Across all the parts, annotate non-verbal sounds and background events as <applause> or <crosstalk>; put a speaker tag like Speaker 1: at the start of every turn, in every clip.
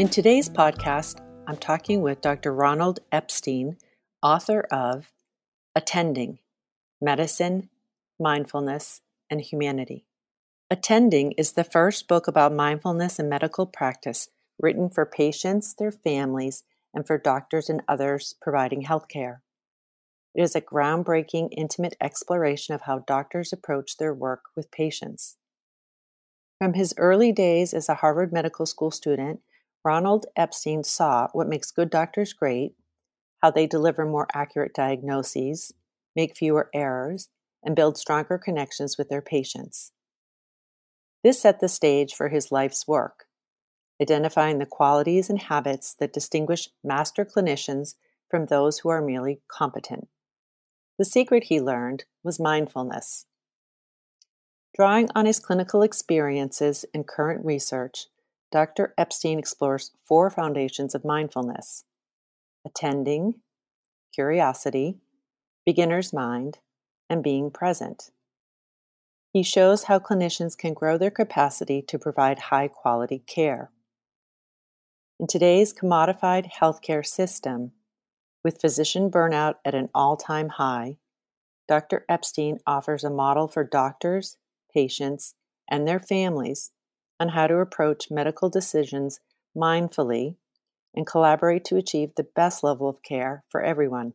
Speaker 1: In today's podcast, I'm talking with Dr. Ronald Epstein, author of Attending Medicine, Mindfulness, and Humanity. Attending is the first book about mindfulness and medical practice written for patients, their families, and for doctors and others providing healthcare. It is a groundbreaking, intimate exploration of how doctors approach their work with patients. From his early days as a Harvard Medical School student, Ronald Epstein saw what makes good doctors great, how they deliver more accurate diagnoses, make fewer errors, and build stronger connections with their patients. This set the stage for his life's work, identifying the qualities and habits that distinguish master clinicians from those who are merely competent. The secret he learned was mindfulness. Drawing on his clinical experiences and current research, Dr. Epstein explores four foundations of mindfulness attending, curiosity, beginner's mind, and being present. He shows how clinicians can grow their capacity to provide high quality care. In today's commodified healthcare system, with physician burnout at an all time high, Dr. Epstein offers a model for doctors, patients, and their families on how to approach medical decisions mindfully and collaborate to achieve the best level of care for everyone.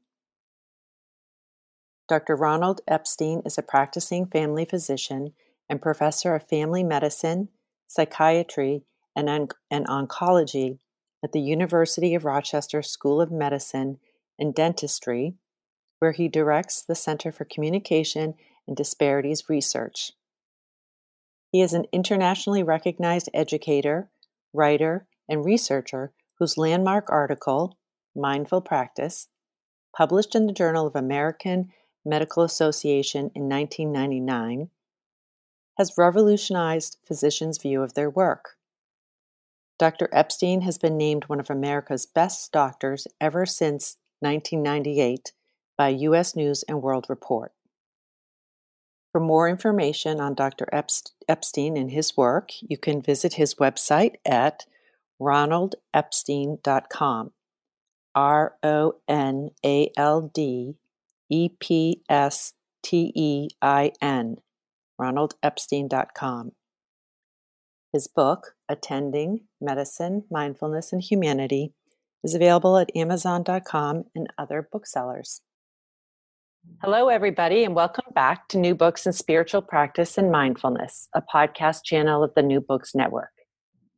Speaker 1: Dr. Ronald Epstein is a practicing family physician and professor of family medicine, psychiatry, and, on- and oncology at the University of Rochester School of Medicine and Dentistry, where he directs the Center for Communication and Disparities Research. He is an internationally recognized educator, writer, and researcher whose landmark article, Mindful Practice, published in the Journal of American Medical Association in 1999, has revolutionized physicians' view of their work. Dr. Epstein has been named one of America's best doctors ever since 1998 by U.S. News and World Report. For more information on Dr. Epstein and his work, you can visit his website at ronaldepstein.com. R O N A L D E P S T E I N, ronaldepstein.com. His book, Attending Medicine, Mindfulness, and Humanity, is available at Amazon.com and other booksellers. Hello, everybody, and welcome back to New Books in Spiritual Practice and Mindfulness, a podcast channel of the New Books Network.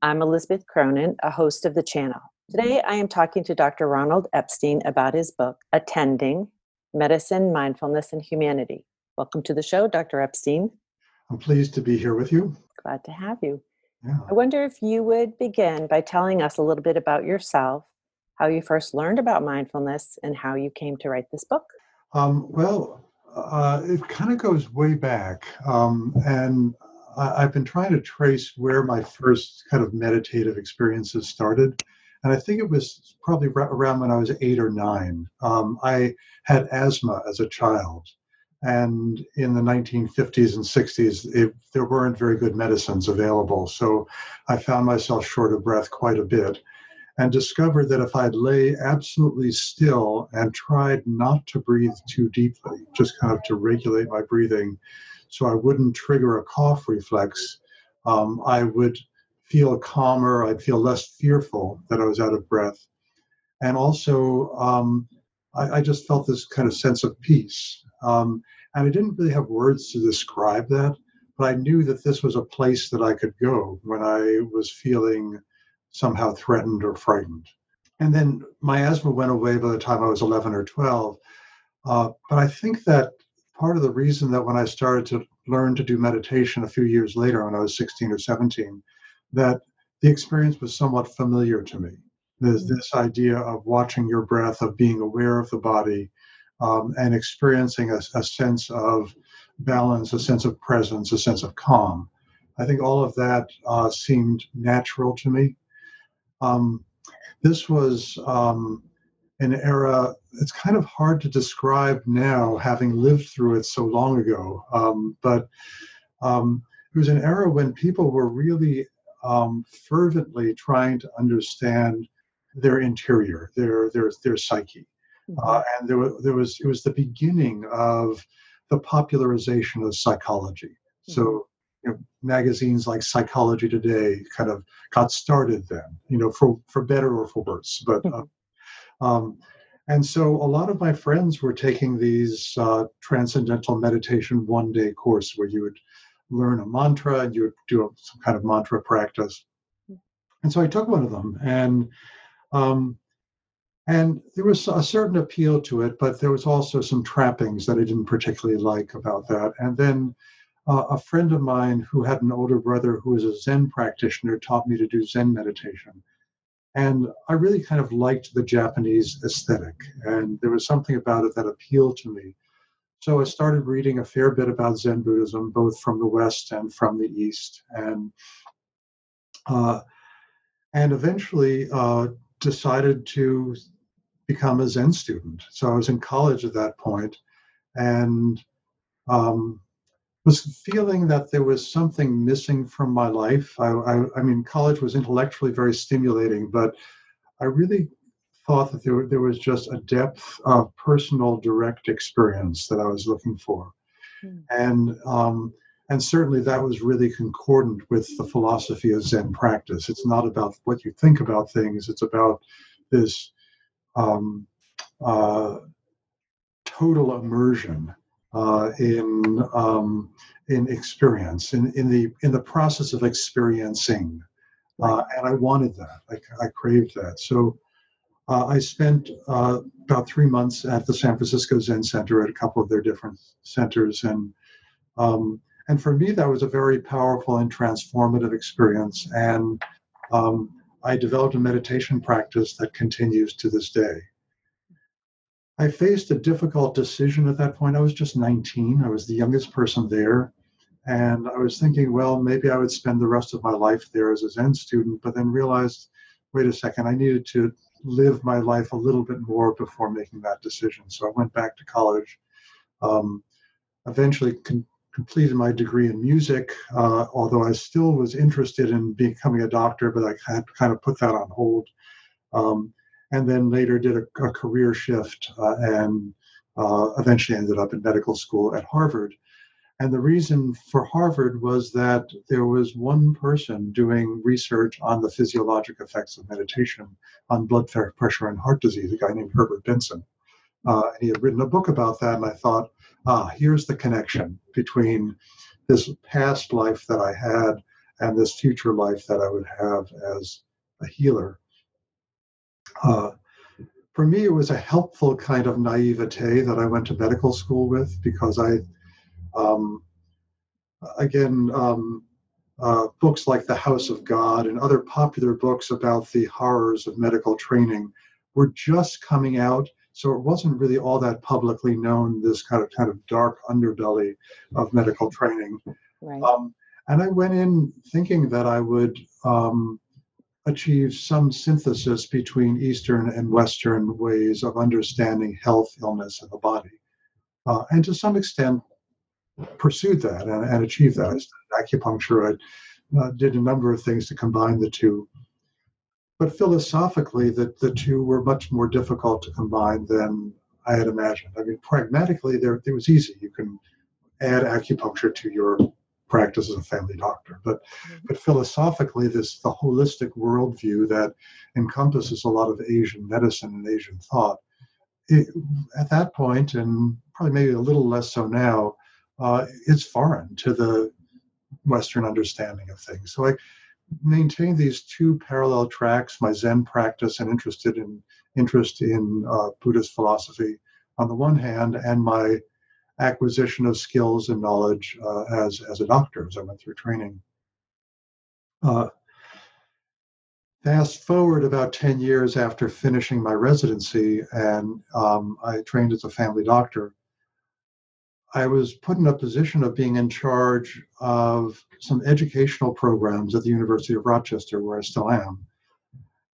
Speaker 1: I'm Elizabeth Cronin, a host of the channel. Today, I am talking to Dr. Ronald Epstein about his book, Attending Medicine, Mindfulness, and Humanity. Welcome to the show, Dr. Epstein.
Speaker 2: I'm pleased to be here with you.
Speaker 1: Glad to have you. Yeah. I wonder if you would begin by telling us a little bit about yourself, how you first learned about mindfulness, and how you came to write this book.
Speaker 2: Um, well, uh, it kind of goes way back. Um, and I, have been trying to trace where my first kind of meditative experiences started. And I think it was probably around when I was eight or nine. Um, I had asthma as a child. And in the 1950s and 60s, it, there weren't very good medicines available. So I found myself short of breath quite a bit and discovered that if I'd lay absolutely still and tried not to breathe too deeply, just kind of to regulate my breathing so I wouldn't trigger a cough reflex, um, I would feel calmer, I'd feel less fearful that I was out of breath. And also, um, I, I, just felt this kind of sense of peace. Um, and I didn't really have words to describe that, but I knew that this was a place that I could go when I was feeling somehow threatened or frightened. And then my asthma went away by the time I was 11 or 12. Uh, but I think that part of the reason that when I started to learn to do meditation a few years later, when I was 16 or 17, that the experience was somewhat familiar to me. There's mm-hmm. this idea of watching your breath, of being aware of the body, um, and experiencing a, a sense of balance, a sense of presence, a sense of calm. I think all of that uh, seemed natural to me. Um, this was um, an era, it's kind of hard to describe now, having lived through it so long ago. Um, but um, it was an era when people were really um, fervently trying to understand their interior, their their their psyche, mm-hmm. uh, and there was there was it was the beginning of the popularization of psychology. Mm-hmm. So you know, magazines like Psychology Today kind of got started then, you know, for for better or for worse. But uh, um, and so a lot of my friends were taking these uh, transcendental meditation one day course where you would learn a mantra and you would do a, some kind of mantra practice. And so I took one of them and um, and there was a certain appeal to it, but there was also some trappings that I didn't particularly like about that. And then uh, a friend of mine who had an older brother who was a Zen practitioner taught me to do Zen meditation. And I really kind of liked the Japanese aesthetic, and there was something about it that appealed to me. So I started reading a fair bit about Zen Buddhism, both from the West and from the East, and uh, and eventually uh, decided to become a Zen student. So I was in college at that point, and um, was feeling that there was something missing from my life. I, I, I, mean, college was intellectually very stimulating, but I really thought that there, there was just a depth of personal, direct experience that I was looking for. Mm. And um, and certainly that was really concordant with the philosophy of Zen practice. It's not about what you think about things; it's about this um, uh, total immersion uh, in um, in experience, in, in the in the process of experiencing, uh, and I wanted that. I, I craved that. So uh, I spent uh, about three months at the San Francisco Zen Center at a couple of their different centers, and um, and for me that was a very powerful and transformative experience. And um, I developed a meditation practice that continues to this day. I faced a difficult decision at that point. I was just 19. I was the youngest person there. And I was thinking, well, maybe I would spend the rest of my life there as a Zen student, but then realized, wait a second, I needed to live my life a little bit more before making that decision. So I went back to college. Um, eventually con- completed my degree in music, uh, although I still was interested in becoming a doctor, but I had kind of put that on hold. Um, and then later did a, a career shift uh, and uh, eventually ended up in medical school at Harvard. And the reason for Harvard was that there was one person doing research on the physiologic effects of meditation on blood pressure and heart disease, a guy named Herbert Benson. Uh, and he had written a book about that, and I thought, ah, here's the connection between this past life that I had and this future life that I would have as a healer. Uh, for me, it was a helpful kind of naivete that I went to medical school with because I, um, again, um, uh, books like The House of God and other popular books about the horrors of medical training were just coming out. So it wasn't really all that publicly known, this kind of kind of dark underbelly of medical training. Right. Um, and I went in thinking that I would um, achieve some synthesis between Eastern and Western ways of understanding health, illness, and the body. Uh, and to some extent, pursued that and, and achieved that. I acupuncture. I uh, did a number of things to combine the two. But philosophically, the, the two were much more difficult to combine than I had imagined. I mean, pragmatically, there it was easy. You can add acupuncture to your practice as a family doctor. But mm-hmm. but philosophically, this the holistic worldview that encompasses a lot of Asian medicine and Asian thought. It, at that point, and probably maybe a little less so now, uh, it's foreign to the Western understanding of things. So I maintain these two parallel tracks: my Zen practice and interested in interest in uh, Buddhist philosophy on the one hand, and my acquisition of skills and knowledge uh, as as a doctor as I went through training. Uh, fast forward about 10 years after finishing my residency and um, I trained as a family doctor, I was put in a position of being in charge of some educational programs at the University of Rochester, where I still am.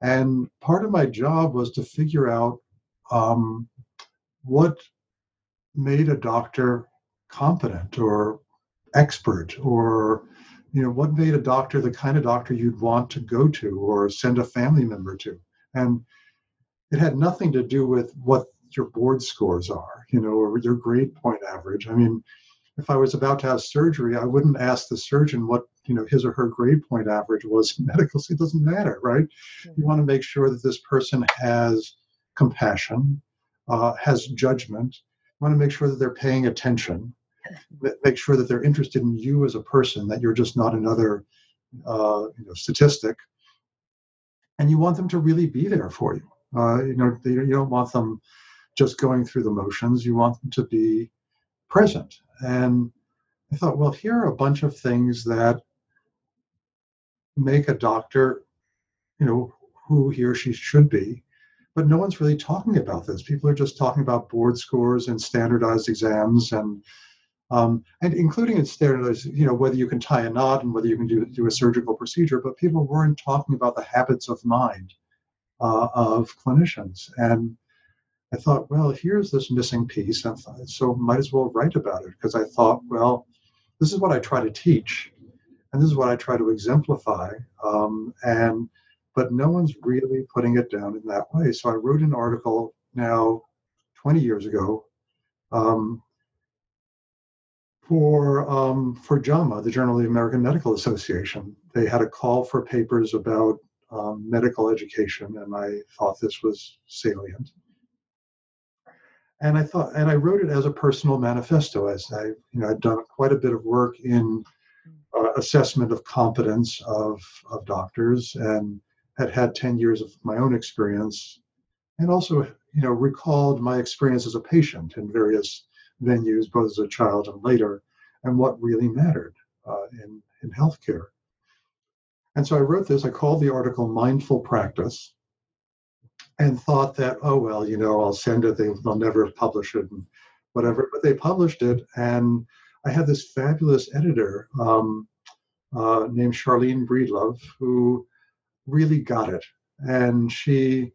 Speaker 2: And part of my job was to figure out um, what made a doctor competent or expert or you know, what made a doctor the kind of doctor you'd want to go to or send a family member to? And it had nothing to do with what your board scores are, you know, or your grade point average. I mean, if I was about to have surgery, I wouldn't ask the surgeon what you know his or her grade point average was in <laughs> medical. So it doesn't matter, right? Mm-hmm. You want to make sure that this person has compassion, uh, has judgment. Want to make sure that they're paying attention. Make sure that they're interested in you as a person. That you're just not another uh, you know statistic. And you want them to really be there for you. Uh, you know, you don't want them just going through the motions. You want them to be present. And I thought, well, here are a bunch of things that make a doctor, you know, who he or she should be. But no one's really talking about this. People are just talking about board scores and standardized exams and um, and including in standardized, you know, whether you can tie a knot and whether you can do, do a surgical procedure, but people weren't talking about the habits of mind uh, of clinicians. And I thought, well, here's this missing piece, and so might as well write about it because I thought, well, this is what I try to teach, and this is what I try to exemplify, um, and but no one's really putting it down in that way. So I wrote an article now, 20 years ago, um, for um, for JAMA, the Journal of the American Medical Association. They had a call for papers about um, medical education, and I thought this was salient and I thought, and I wrote it as a personal manifesto. As I, you know, I'd done quite a bit of work in uh, assessment of competence of of doctors, and had had ten years of my own experience, and also, you know, recalled my experience as a patient in various venues, both as a child and later, and what really mattered uh, in in healthcare. And so I wrote this. I called the article "Mindful Practice." and thought that, oh, well, you know, I'll send it, they, will never publish it and whatever. But they published it, and I had this fabulous editor um, uh, named Charlene Breedlove who really got it. And she,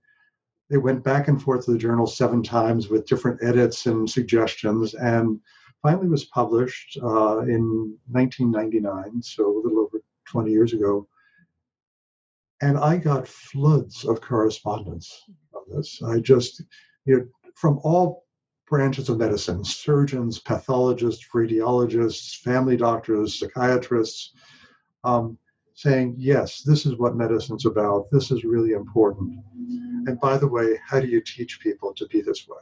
Speaker 2: they went back and forth to the journal seven times with different edits and suggestions, and finally was published uh, in 1999, so a little over 20 years ago. And I got floods of correspondence of this. I just, you know, from all branches of medicine surgeons, pathologists, radiologists, family doctors, psychiatrists um, saying, yes, this is what medicine's about. This is really important. And by the way, how do you teach people to be this way?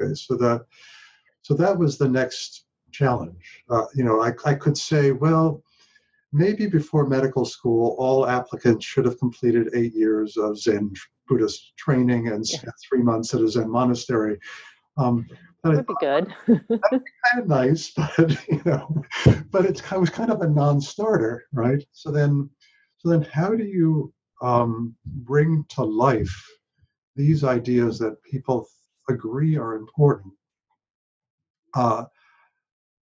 Speaker 2: Okay, so that so that was the next challenge. Uh, you know, I, I could say, well, maybe before medical school, all applicants should have completed eight years of Zen Buddhist training and yeah. three months at a Zen monastery. Um,
Speaker 1: that would be good.
Speaker 2: that'd be kind of nice, <laughs> but you know, but it's, it was kind of a non-starter, right? So then, so then, how do you um, bring to life these ideas that people agree are important, uh,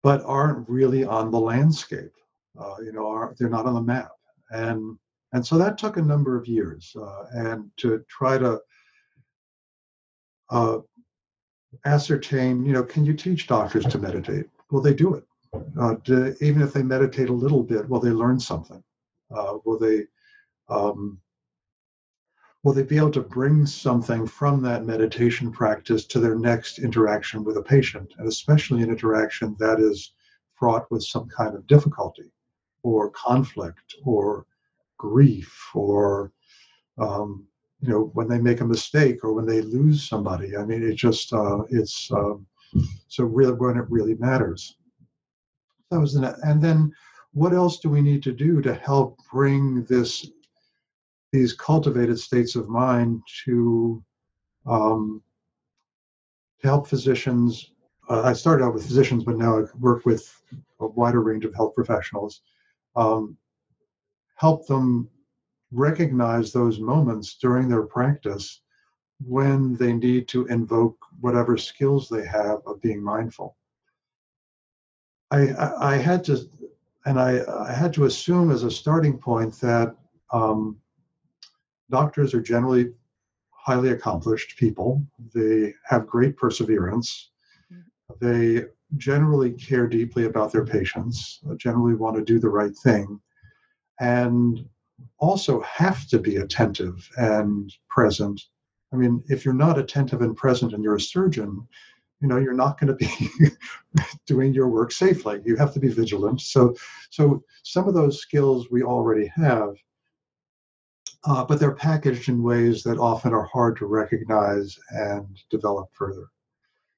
Speaker 2: but aren't really on the landscape? uh, you know, are, they're not on the map. And and so that took a number of years, uh, and to try to uh, ascertain, you know, can you teach doctors to meditate? Well, they do it. Uh, to, even if they meditate a little bit, will they learn something? Uh, will they um, will they be able to bring something from that meditation practice to their next interaction with a patient, and especially an interaction that is fraught with some kind of difficulty? or conflict or grief or um, you know when they make a mistake or when they lose somebody. I mean it just uh, it's um, so really when it really matters. That was an, and then what else do we need to do to help bring this these cultivated states of mind to um, to help physicians? Uh, i started out with physicians but now i work with a wider range of health professionals um, help them recognize those moments during their practice when they need to invoke whatever skills they have of being mindful. I, I, I had to, and I, I, had to assume as a starting point that um, doctors are generally highly accomplished people. They have great perseverance. Mm-hmm. They generally care deeply about their patients, generally want to do the right thing, and also have to be attentive and present. I mean, if you're not attentive and present and you're a surgeon, you know you're not going to be <laughs> doing your work safely. You have to be vigilant. So so some of those skills we already have uh, but they're packaged in ways that often are hard to recognize and develop further.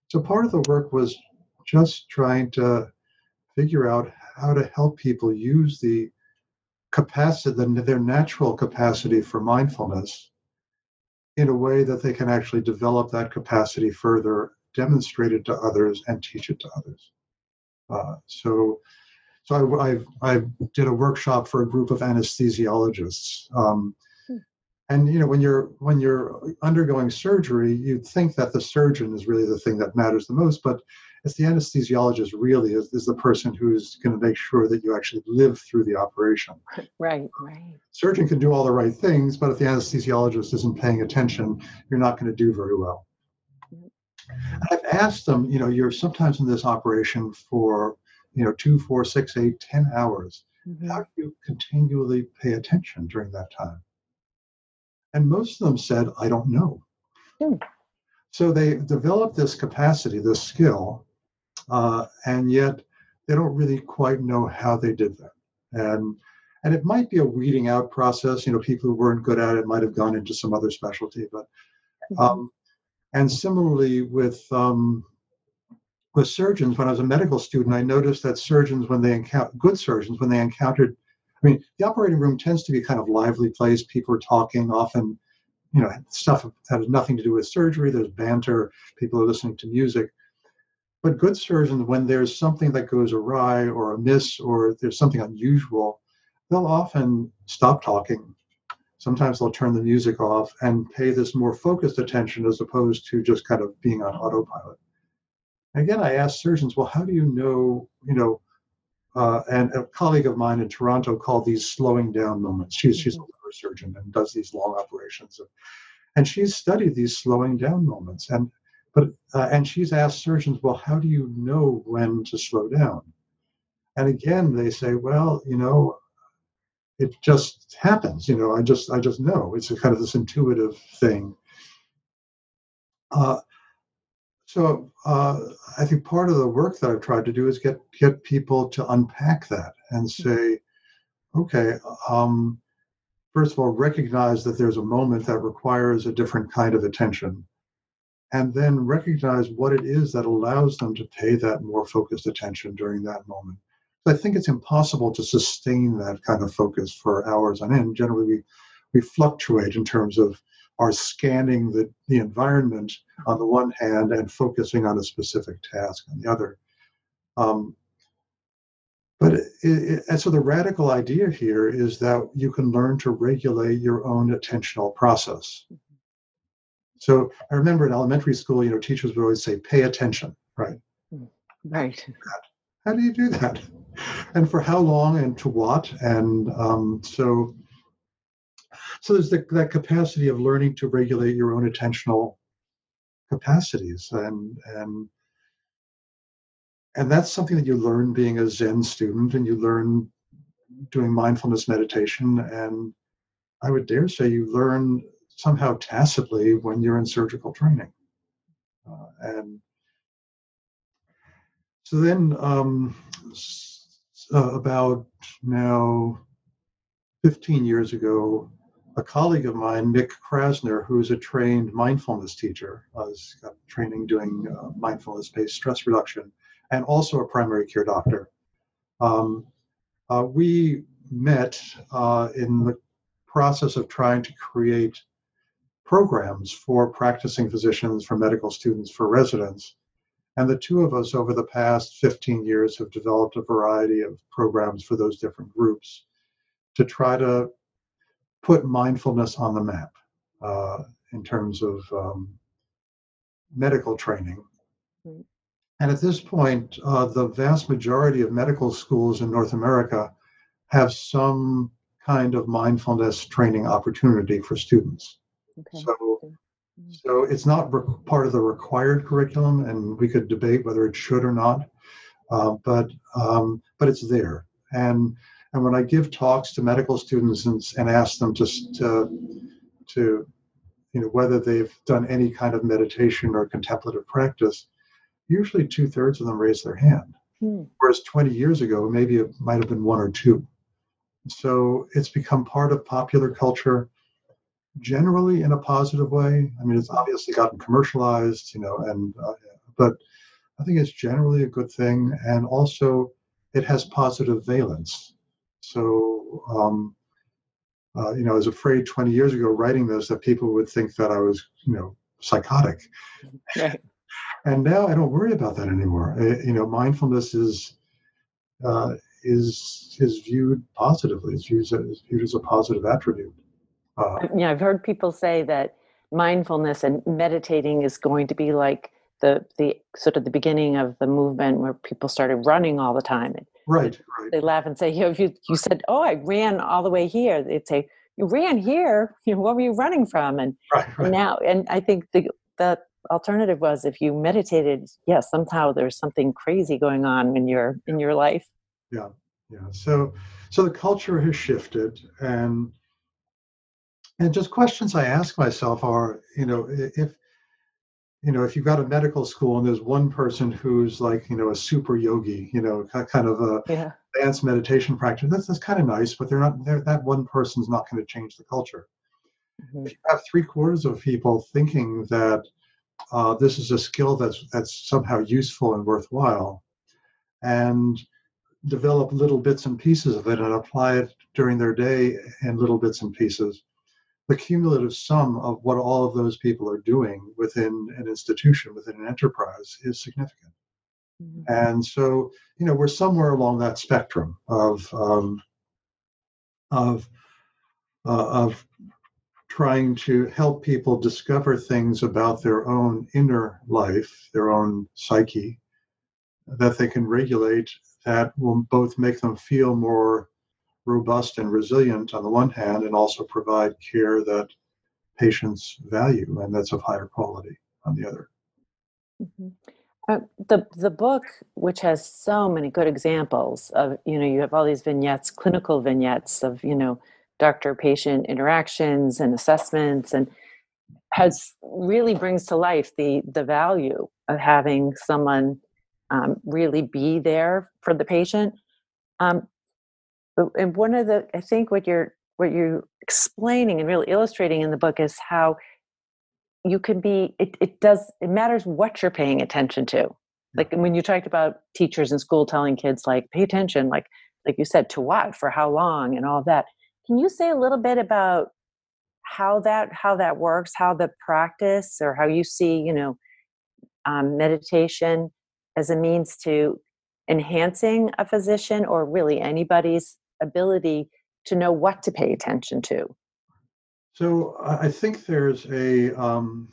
Speaker 2: So part of the work was just trying to figure out how to help people use the capacity their natural capacity for mindfulness in a way that they can actually develop that capacity further demonstrate it to others and teach it to others. Uh, so, so I, I, I, did a workshop for a group of anesthesiologists. Um, hmm. and you know, when you're when you're undergoing surgery, you'd think that the surgeon is really the thing that matters the most, but it's the anesthesiologist really is, is the person who's going to make sure that you actually live through the operation.
Speaker 1: Right, right.
Speaker 2: Surgeon can do all the right things, but if the anesthesiologist isn't paying attention, you're not going to do very well. I've asked them, you know, you're sometimes in this operation for, you know, two, four, six, eight, ten hours. Mm-hmm. How do you continually pay attention during that time? And most of them said, I don't know. Mm. So they developed this capacity, this skill, uh, and yet they don't really quite know how they did that. And and it might be a weeding out process. You know, people who weren't good at it might have gone into some other specialty, but mm-hmm. um, and similarly with um, with surgeons, when I was a medical student, I noticed that surgeons, when they encounter good surgeons, when they encountered, I mean, the operating room tends to be kind of lively place. People are talking, often, you know, stuff that has nothing to do with surgery. There's banter. People are listening to music. But good surgeons, when there's something that goes awry or amiss or there's something unusual, they'll often stop talking sometimes they'll turn the music off and pay this more focused attention as opposed to just kind of being on autopilot. Again, I asked surgeons, well, how do you know, you know, uh, and a colleague of mine in Toronto called these slowing down moments. She's, she's a mm-hmm. liver surgeon and does these long operations. And she's studied these slowing down moments. And but uh, and she's asked surgeons, well, how do you know when to slow down? And again, they say, well, you know, it just happens you know i just i just know it's a kind of this intuitive thing uh, so uh, i think part of the work that i've tried to do is get get people to unpack that and mm-hmm. say okay um, first of all recognize that there's a moment that requires a different kind of attention and then recognize what it is that allows them to pay that more focused attention during that moment I think it's impossible to sustain that kind of focus for hours on end. Generally, we, we fluctuate in terms of our scanning the, the environment on the one hand and focusing on a specific task on the other. Um, but it, it, and so the radical idea here is that you can learn to regulate your own attentional process. So I remember in elementary school, you know, teachers would always say, "Pay attention," right?
Speaker 1: Right.
Speaker 2: How do you do that? And for how long and to what? And um, so, so there's the, that capacity of learning to regulate your own attentional capacities, and and and that's something that you learn being a Zen student, and you learn doing mindfulness meditation, and I would dare say you learn somehow tacitly when you're in surgical training, uh, and so then, um, uh, about now 15 years ago, a colleague of mine, Mick Krasner, who's a trained mindfulness teacher, has got training doing uh, mindfulness based stress reduction, and also a primary care doctor. Um, uh, we met uh, in the process of trying to create programs for practicing physicians, for medical students, for residents and the two of us over the past 15 years have developed a variety of programs for those different groups to try to put mindfulness on the map uh, in terms of um, medical training. And at this point, uh, the vast majority of medical schools in North America have some kind of mindfulness training opportunity for students. Okay. So so it's not re- part of the required curriculum, and we could debate whether it should or not. uh, but um, but it's there. And and when I give talks to medical students and, and ask them just to to you know whether they've done any kind of meditation or contemplative practice, usually two thirds of them raise their hand. Hmm. Whereas 20 years ago, maybe it might have been one or two. So it's become part of popular culture generally in a positive way. I mean, it's obviously gotten commercialized, you know, and uh, but I think it's generally a good thing, and also it has positive valence. So, um, uh, you know, I was afraid 20 years ago writing this that people would think that I was, you know, psychotic. <laughs> Right. and now I don't worry about that anymore. You know, mindfulness is uh, is is viewed positively. It's viewed as, viewed as a positive attribute.
Speaker 1: Uh, yeah, I've heard people say that mindfulness and meditating is going to be like the the sort of the beginning of the movement where people started running all the time.
Speaker 2: Right, right.
Speaker 1: They laugh and say, you know, if you, you said, oh, I ran all the way here, they'd say, you ran here, <laughs> you know, what were you running from? And, right, right. and now, and I think the, the alternative was if you meditated, yes, somehow there's something crazy going on in your, in your life.
Speaker 2: Yeah, yeah. So, so the culture has shifted and, and just questions I ask myself are, you know, if, you know, if you've got a medical school and there's one person who's like, you know, a super yogi, you know, kind of a yeah. advanced meditation practice, that's, that's kind of nice, but they're not, they're, that one person's not going to change the culture. Mm-hmm. If you have three quarters of people thinking that uh, this is a skill that's, that's somehow useful and worthwhile, and develop little bits and pieces of it and apply it during their day in little bits and pieces, the cumulative sum of what all of those people are doing within an institution, within an enterprise, is significant. Mm-hmm. And so, you know, we're somewhere along that spectrum of um, of uh, of trying to help people discover things about their own inner life, their own psyche, that they can regulate that will both make them feel more robust and resilient on the one hand, and also provide care that patients value and that's of higher quality on the other.
Speaker 1: Mm-hmm. Uh, the the book, which has so many good examples of, you know, you have all these vignettes, clinical vignettes of, you know, doctor-patient interactions and assessments, and has really brings to life the the value of having someone um, really be there for the patient. Um, and one of the i think what you're what you're explaining and really illustrating in the book is how you can be it, it does it matters what you're paying attention to. Like when you talked about teachers in school telling kids like pay attention like like you said to what? For how long? and all that. Can you say a little bit about how that how that works how the practice or how you see you know um, meditation as a means to enhancing a physician or really anybody's ability to know what to pay attention to?
Speaker 2: So I think there's a um,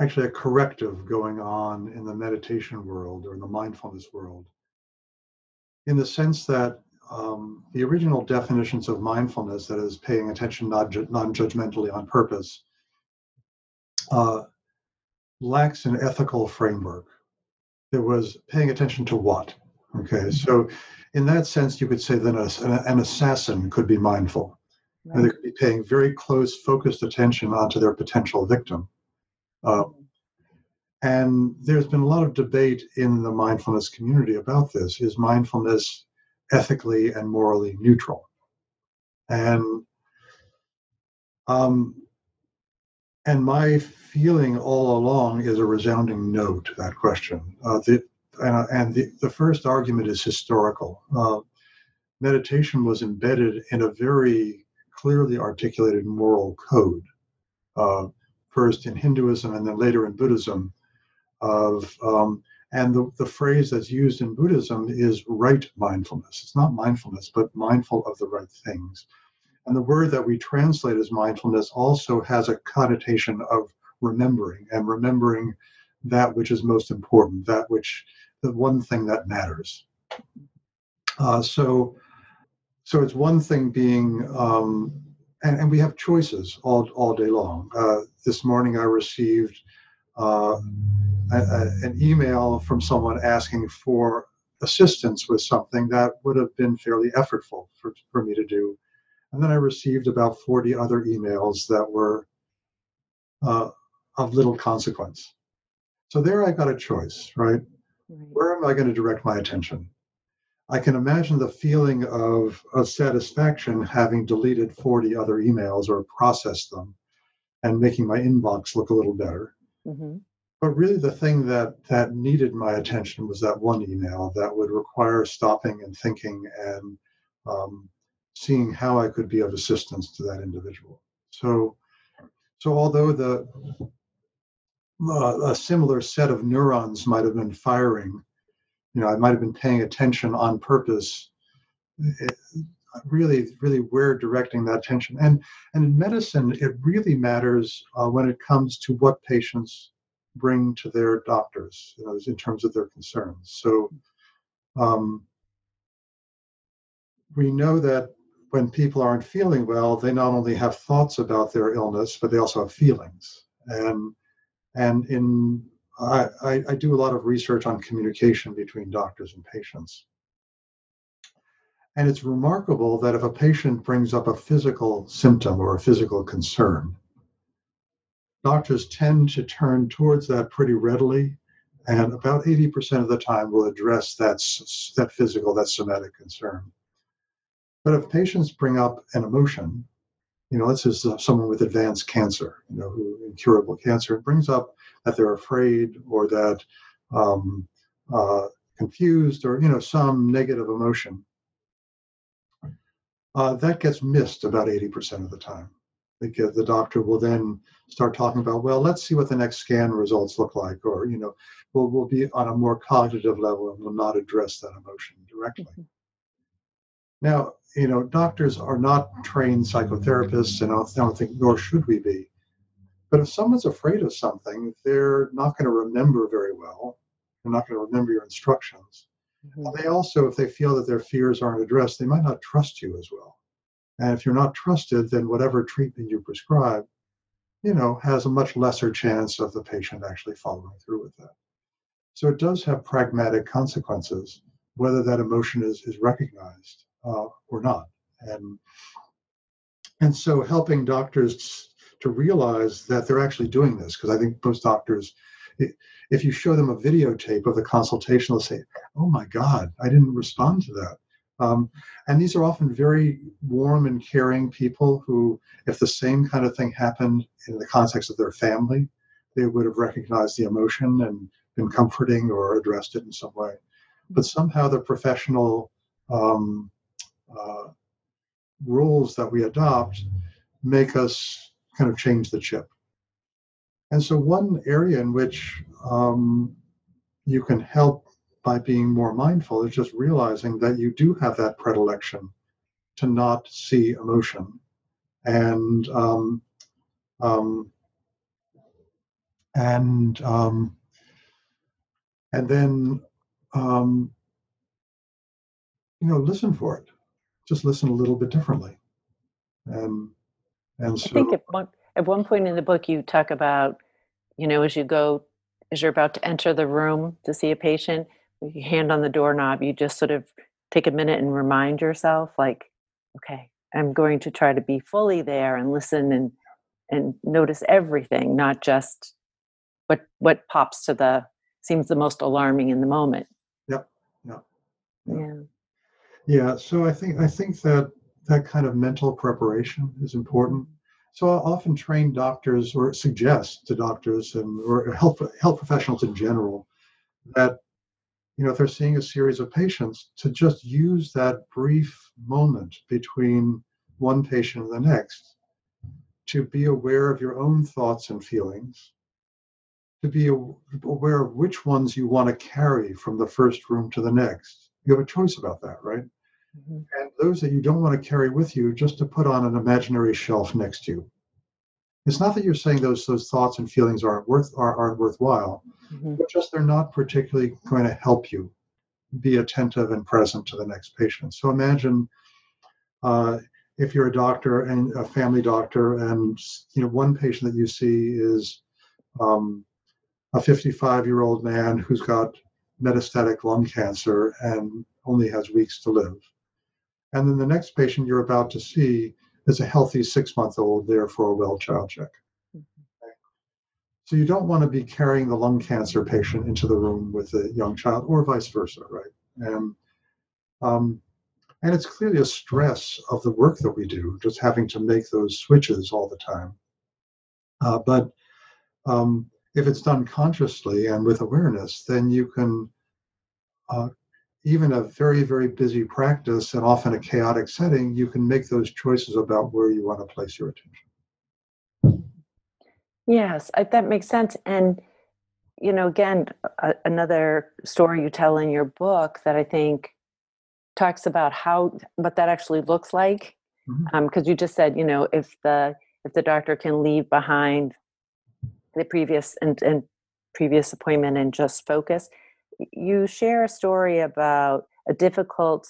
Speaker 2: actually a corrective going on in the meditation world or in the mindfulness world, in the sense that um, the original definitions of mindfulness, that is paying attention non judgmentally on purpose, uh, lacks an ethical framework. There was paying attention to what? Okay, so in that sense, you could say that an assassin could be mindful. Right. And they could be paying very close, focused attention onto their potential victim. Uh, and there's been a lot of debate in the mindfulness community about this. Is mindfulness ethically and morally neutral? And um, and my feeling all along is a resounding no to that question. Uh, the, and, and the, the first argument is historical. Uh, meditation was embedded in a very clearly articulated moral code, uh, first in Hinduism and then later in Buddhism. Of um, and the, the phrase that's used in Buddhism is right mindfulness. It's not mindfulness, but mindful of the right things. And the word that we translate as mindfulness also has a connotation of remembering and remembering that which is most important, that which the one thing that matters. Uh, so, so it's one thing being, um, and, and we have choices all, all day long. Uh, this morning I received uh, a, a, an email from someone asking for assistance with something that would have been fairly effortful for, for me to do. And then I received about 40 other emails that were uh, of little consequence. So there I got a choice, right? Where am I going to direct my attention? I can imagine the feeling of, of satisfaction having deleted 40 other emails or processed them and making my inbox look a little better. Mm-hmm. But really, the thing that, that needed my attention was that one email that would require stopping and thinking and um, seeing how I could be of assistance to that individual. So, so although the a similar set of neurons might have been firing, you know, I might have been paying attention on purpose. It, really, really, where directing that attention, and and in medicine, it really matters uh, when it comes to what patients bring to their doctors, you know, in terms of their concerns. So. Um, we know that when people aren't feeling well, they not only have thoughts about their illness, but they also have feelings. And and in I, I, do a lot of research on communication between doctors and patients. And it's remarkable that if a patient brings up a physical symptom or a physical concern, doctors tend to turn towards that pretty readily, and about 80% of the time will address that, that physical, that somatic concern. But if patients bring up an emotion, you know, let's say someone with advanced cancer, you know, who incurable cancer, it brings up that they're afraid or that um, uh, confused or you know some negative emotion. Uh, that gets missed about 80% of the time. Because the doctor will then start talking about, well, let's see what the next scan results look like, or you know, we'll, we'll be on a more cognitive level and will not address that emotion directly. Mm-hmm. Now, you know, doctors are not trained psychotherapists, and I don't think, nor should we be. But if someone's afraid of something, they're not going to remember very well. They're not going to remember your instructions. Mm-hmm. They also, if they feel that their fears aren't addressed, they might not trust you as well. And if you're not trusted, then whatever treatment you prescribe, you know, has a much lesser chance of the patient actually following through with that. So it does have pragmatic consequences, whether that emotion is, is recognized uh, or not. And and so helping doctors to realize that they're actually doing this, because I think most doctors, if you show them a videotape of the consultation, they'll say, "Oh my God, I didn't respond to that." Um, and these are often very warm and caring people who, if the same kind of thing happened in the context of their family, they would have recognized the emotion and been comforting or addressed it in some way. But somehow the professional um, uh, rules that we adopt make us kind of change the chip. And so, one area in which um, you can help by being more mindful is just realizing that you do have that predilection to not see emotion. And um, um, and um, and then um, you know listen for it just listen a little bit differently. Um, and and so
Speaker 1: I think at one at one point in the book you talk about, you know, as you go as you're about to enter the room to see a patient, with your hand on the doorknob, you just sort of take a minute and remind yourself, like, okay, I'm going to try to be fully there and listen and and notice everything, not just what what pops to the seems the most alarming in the moment.
Speaker 2: Yep. Yep.
Speaker 1: Yeah.
Speaker 2: Yeah, so I think I think that that kind of mental preparation is important. So I often train doctors or suggest to doctors and or health health professionals in general that you know if they're seeing a series of patients to just use that brief moment between one patient and the next to be aware of your own thoughts and feelings to be aware of which ones you want to carry from the first room to the next you have a choice about that, right? Mm-hmm. And those that you don't want to carry with you, just to put on an imaginary shelf next to you. It's not that you're saying those those thoughts and feelings aren't worth are, aren't worthwhile, mm-hmm. but just they're not particularly going to help you be attentive and present to the next patient. So imagine uh, if you're a doctor and a family doctor, and you know one patient that you see is um, a 55 year old man who's got metastatic lung cancer and only has weeks to live. And then the next patient you're about to see is a healthy six month old there for a well child check. Mm-hmm. So you don't want to be carrying the lung cancer patient into the room with a young child or vice versa, right? And, um, and it's clearly a stress of the work that we do, just having to make those switches all the time. Uh, but um, if it's done consciously and with awareness, then you can, uh, even a very, very busy practice and often a chaotic setting, you can make those choices about where you want to place your attention.
Speaker 1: Yes, I, that makes sense. And, you know, again, a, another story you tell in your book that I think talks about how what that actually looks like because mm-hmm. um, you just said you know if the if the doctor can leave behind the previous and, and previous appointment and just focus. You share a story about a difficult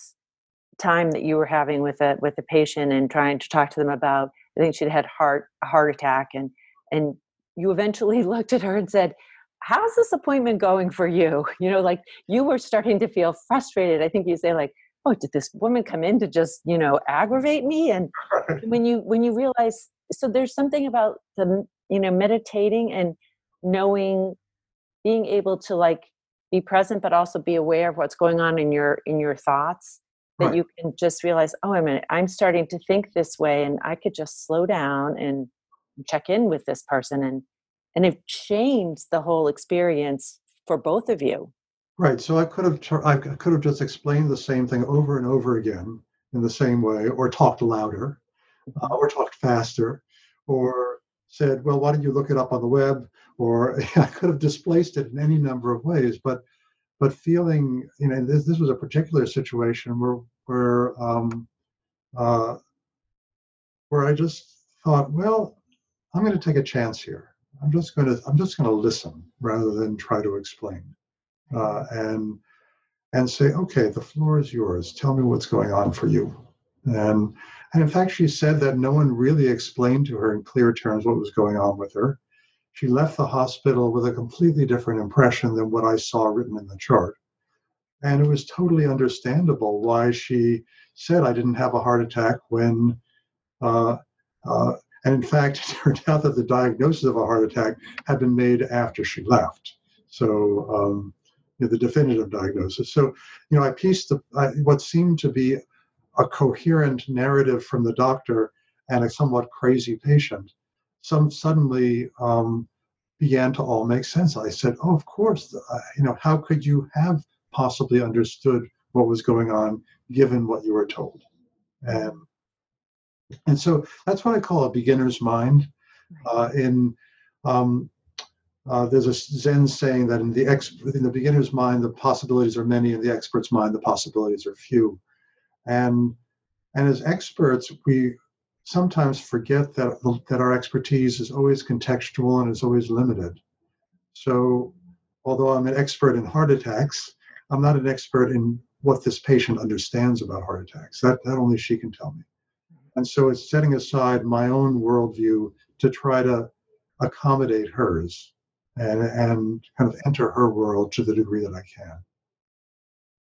Speaker 1: time that you were having with a with a patient and trying to talk to them about. I think she'd had heart a heart attack and and you eventually <laughs> looked at her and said, "How's this appointment going for you?" <laughs> You know, like you were starting to feel frustrated. I think you say like, "Oh, did this woman come in to just you know aggravate me?" And <laughs> when you when you realize, so there's something about the you know meditating and knowing being able to like be present but also be aware of what's going on in your in your thoughts that right. you can just realize oh a minute i'm starting to think this way and i could just slow down and check in with this person and and it changed the whole experience for both of you
Speaker 2: right so i could have i could have just explained the same thing over and over again in the same way or talked louder uh, mm-hmm. or talked faster or said, well, why don't you look it up on the web? Or <laughs> I could have displaced it in any number of ways, but but feeling, you know, this, this was a particular situation where where um, uh, where I just thought, well, I'm going to take a chance here. I'm just going to I'm just going to listen rather than try to explain, uh, and and say, okay, the floor is yours. Tell me what's going on for you, and and in fact, she said that no one really explained to her in clear terms what was going on with her. She left the hospital with a completely different impression than what I saw written in the chart. And it was totally understandable why she said I didn't have a heart attack when, uh, uh, and in fact, <laughs> it turned out that the diagnosis of a heart attack had been made after she left. So, um, you know, the definitive diagnosis. So, you know, I pieced the, I, what seemed to be a coherent narrative from the doctor and a somewhat crazy patient, some suddenly um, began to all make sense. I said, "Oh, of course. Uh, you know, how could you have possibly understood what was going on given what you were told?" And and so that's what I call a beginner's mind. Uh, in um, uh, there's a Zen saying that in the ex- in the beginner's mind, the possibilities are many, in the expert's mind, the possibilities are few. And, and as experts, we sometimes forget that, that our expertise is always contextual and is always limited. So, although I'm an expert in heart attacks, I'm not an expert in what this patient understands about heart attacks. That, that only she can tell me. And so it's setting aside my own worldview to try to accommodate hers and, and kind of enter her world to the degree that I can.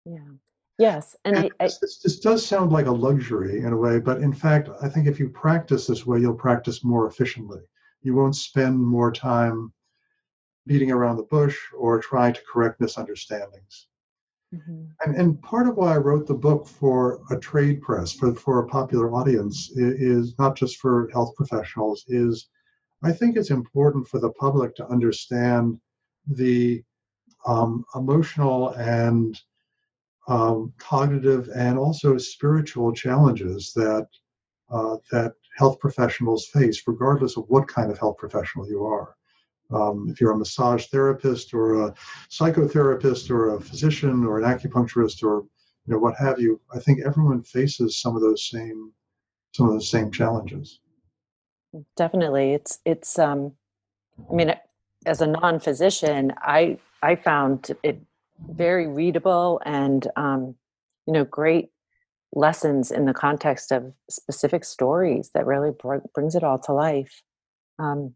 Speaker 1: Yeah. Yes, and, and I, I
Speaker 2: this, this, does sound like a luxury in a way, but in fact, I think if you practice this way, you'll practice more efficiently. You won't spend more time beating around the bush or trying to correct misunderstandings. Mm-hmm. And, and part of why I wrote the book for a trade press, for, for a popular audience, is, is not just for health professionals, is I think it's important for the public to understand the um, emotional and um, cognitive and also spiritual challenges that uh, that health professionals face, regardless of what kind of health professional you are. Um, if you're a massage therapist or a psychotherapist or a physician or an acupuncturist or you know what have you, I think everyone faces some of those same some of those same challenges.
Speaker 1: Definitely, it's it's. Um, I mean, as a non-physician, I I found it very readable and um, you know great lessons in the context of specific stories that really br- brings it all to life um,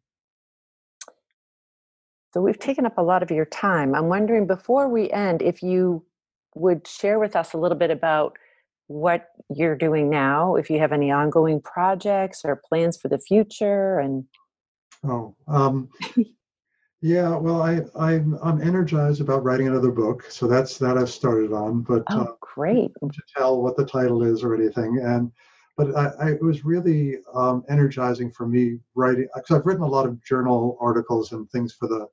Speaker 1: So we've taken up a lot of your time. I'm wondering before we end if you would share with us a little bit about what you're doing now, if you have any ongoing projects or plans for the future and
Speaker 2: Oh, um, <laughs> yeah. Well, I, I'm I'm energized about writing another book, so that's that I've started on. But
Speaker 1: oh,
Speaker 2: uh,
Speaker 1: great!
Speaker 2: To tell what the title is or anything, and but I, I, it was really um, energizing for me writing because I've written a lot of journal articles and things for the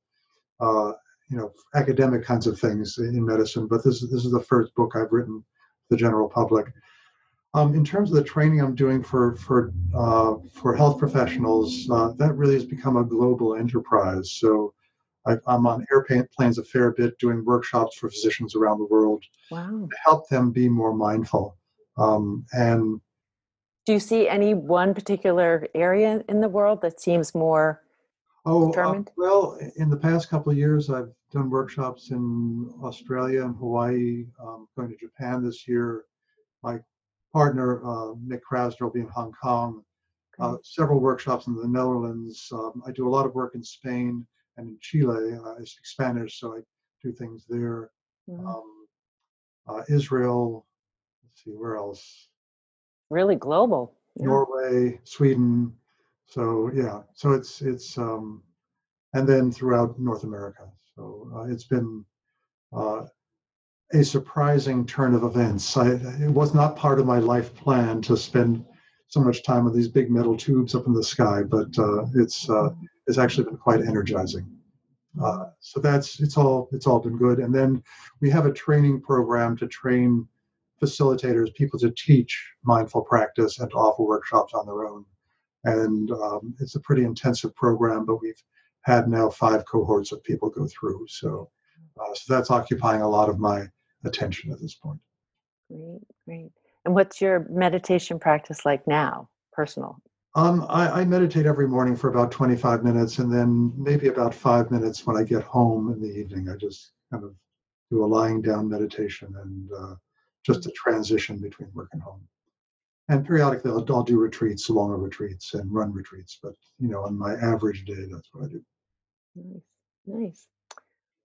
Speaker 2: uh, you know academic kinds of things in medicine. But this is this is the first book I've written for the general public. Um, in terms of the training I'm doing for for uh, for health professionals, uh, that really has become a global enterprise. So I, am on airplanes a fair bit, doing workshops for physicians around the world
Speaker 1: wow.
Speaker 2: to help them be more mindful. Um, and
Speaker 1: do you see any one particular area in the world that seems more
Speaker 2: oh uh, well in the past couple of years i've done workshops in australia and hawaii um, going to japan this year. My partner uh, mick krasner will be in hong kong. Uh, several workshops in the netherlands. Um, i do a lot of work in spain and in chile i speak spanish so i do things there mm-hmm. um, uh, israel let's see where else
Speaker 1: really global.
Speaker 2: Yeah. Norway, Sweden. So yeah, so it's it's um, and then throughout North America. So uh, it's been uh, a surprising turn of events. I, it was not part of my life plan to spend so much time with these big metal tubes up in the sky, but uh, it's it's actually been quite energizing. Uh, so that's it's all it's all been good. And then we have a training program to train facilitators, people to teach mindful practice and to offer workshops on their own. And um, it's a pretty intensive program, but we've had now five cohorts of people go through. So, uh, so that's occupying a lot of my attention at this point.
Speaker 1: Great, great. And what's your meditation practice like now, personal?
Speaker 2: Um, I, I, meditate every morning for about 25 minutes, and then maybe about five minutes when I get home in the evening. I just kind of do a lying down meditation and uh, just a transition between work and home. And periodically, I'll, I'll do retreats, longer retreats, and run retreats. But you know, on my average day, that's what I do.
Speaker 1: Nice, nice.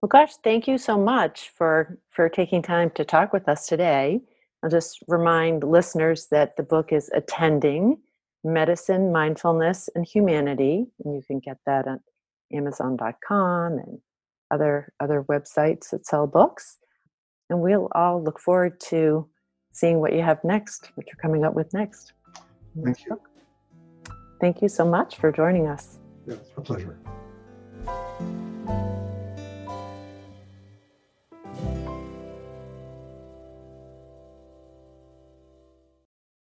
Speaker 1: Well, gosh, thank you so much for for taking time to talk with us today. I'll just remind listeners that the book is Attending Medicine, Mindfulness, and Humanity, and you can get that at Amazon.com and other other websites that sell books and we'll all look forward to seeing what you have next, what you're coming up with next.
Speaker 2: Thank you.
Speaker 1: Thank you so much for joining us.
Speaker 2: Yeah, it's a pleasure.